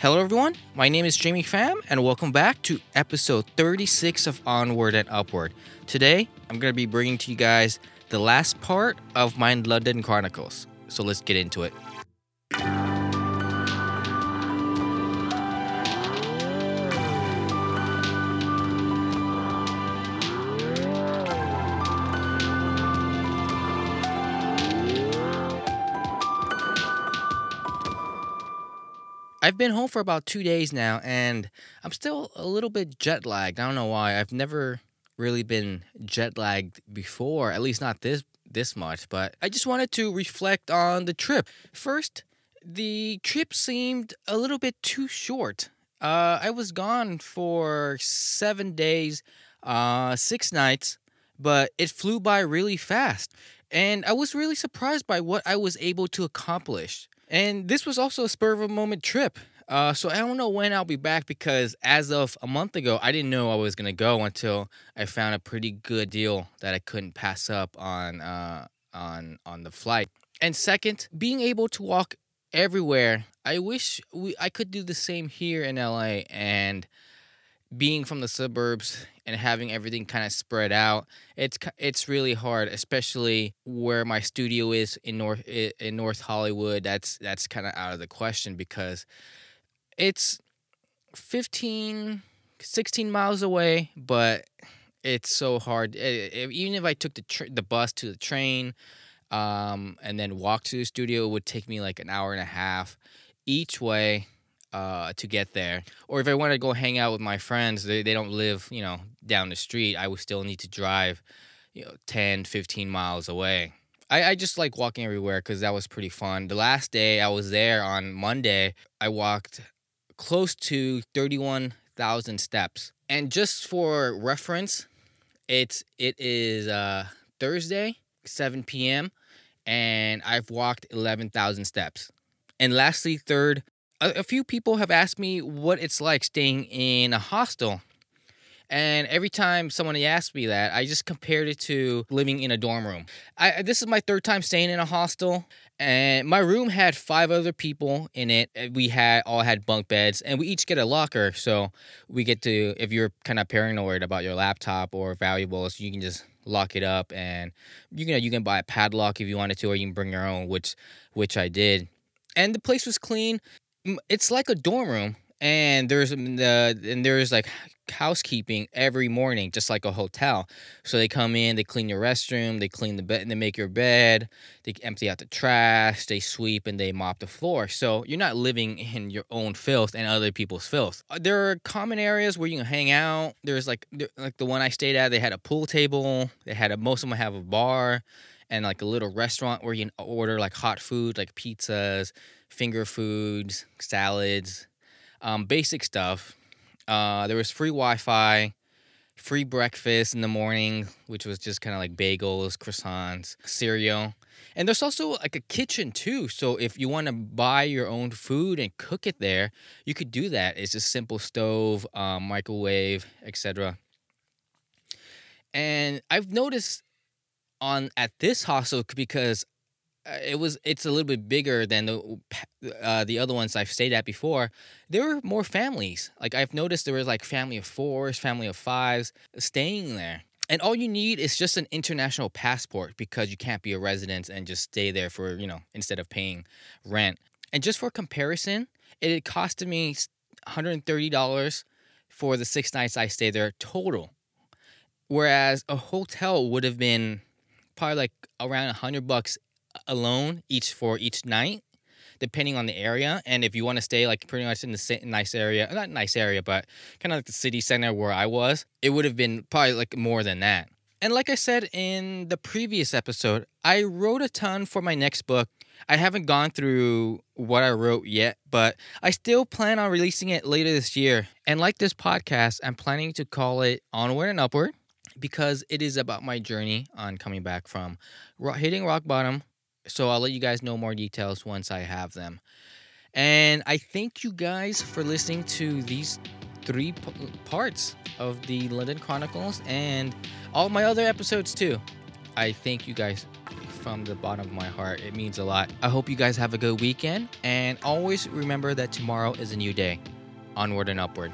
Hello, everyone. My name is Jamie Pham, and welcome back to episode 36 of Onward and Upward. Today, I'm going to be bringing to you guys the last part of my London Chronicles. So let's get into it. I've been home for about two days now, and I'm still a little bit jet lagged. I don't know why. I've never really been jet lagged before, at least not this this much. But I just wanted to reflect on the trip. First, the trip seemed a little bit too short. Uh, I was gone for seven days, uh, six nights, but it flew by really fast, and I was really surprised by what I was able to accomplish. And this was also a spur of a moment trip. Uh, so I don't know when I'll be back because as of a month ago, I didn't know I was gonna go until I found a pretty good deal that I couldn't pass up on uh, on on the flight. And second, being able to walk everywhere. I wish we I could do the same here in LA and being from the suburbs and having everything kind of spread out it's it's really hard especially where my studio is in north in north hollywood that's that's kind of out of the question because it's 15 16 miles away but it's so hard even if i took the tr- the bus to the train um, and then walk to the studio it would take me like an hour and a half. Each way uh, to get there. Or if I want to go hang out with my friends, they, they don't live, you know, down the street, I would still need to drive, you know, 10, 15 miles away. I, I just like walking everywhere because that was pretty fun. The last day I was there on Monday, I walked close to 31,000 steps. And just for reference, it's it is uh, Thursday, 7 p.m., and I've walked 11,000 steps. And lastly, third, a, few people have asked me what it's like staying in a hostel. And every time someone asks me that, I just compared it to living in a dorm room. I this is my third time staying in a hostel, and my room had five other people in it. We had all had bunk beds, and we each get a locker, so we get to if you're kind of paranoid about your laptop or valuables, you can just lock it up, and you can you can buy a padlock if you wanted to, or you can bring your own, which which I did. And the place was clean it's like a dorm room and there's the and there's like housekeeping every morning just like a hotel. So they come in they clean your restroom they clean the bed and they make your bed they empty out the trash they sweep and they mop the floor. So you're not living in your own filth and other people's filth. Uh, there are common areas where you can hang out. There's like like the one i stayed at they had a pool table they had a most of them have a bar and like a little restaurant where you can order like hot food like pizzas finger foods, salads, um, basic stuff. Uh, there was free Wi Fi, free breakfast in the morning, which was just kind of like bagels, croissants, cereal. And there's also like a kitchen too. So if you want to buy your own food and cook it there, you could do that. It's a simple stove, um, microwave, etc. And I've noticed on at this hostel because it was it's a little bit bigger than the uh, the other ones I've stayed at before. There were more families. Like I've noticed there was like family of fours, family of fives staying there. And all you need is just an international passport because you can't be a resident and just stay there for, you know, instead of paying rent. And just for comparison, it costed me $130 for the six nights I stayed there total. Whereas a hotel would have been probably like around 100 bucks alone each for each night depending on the area. And if you want to stay like pretty much in the nice area not nice area but kind of like the city center where i was it would have been probably like more than that. And like i said in the previous episode i wrote a ton for my next book. I haven't gone through what i wrote yet but i still plan on releasing it later this year. And like this podcast i'm planning to call it onward and upward because it is about my journey on coming back from hitting rock bottom so I'll let you guys know more details once I have them. And I thank you guys for listening to these three p- parts of the London Chronicles and all my other episodes too. I thank you guys from the bottom of my heart. It means a lot. I hope you guys have a good weekend. And always remember that tomorrow is a new day. Onward and upward.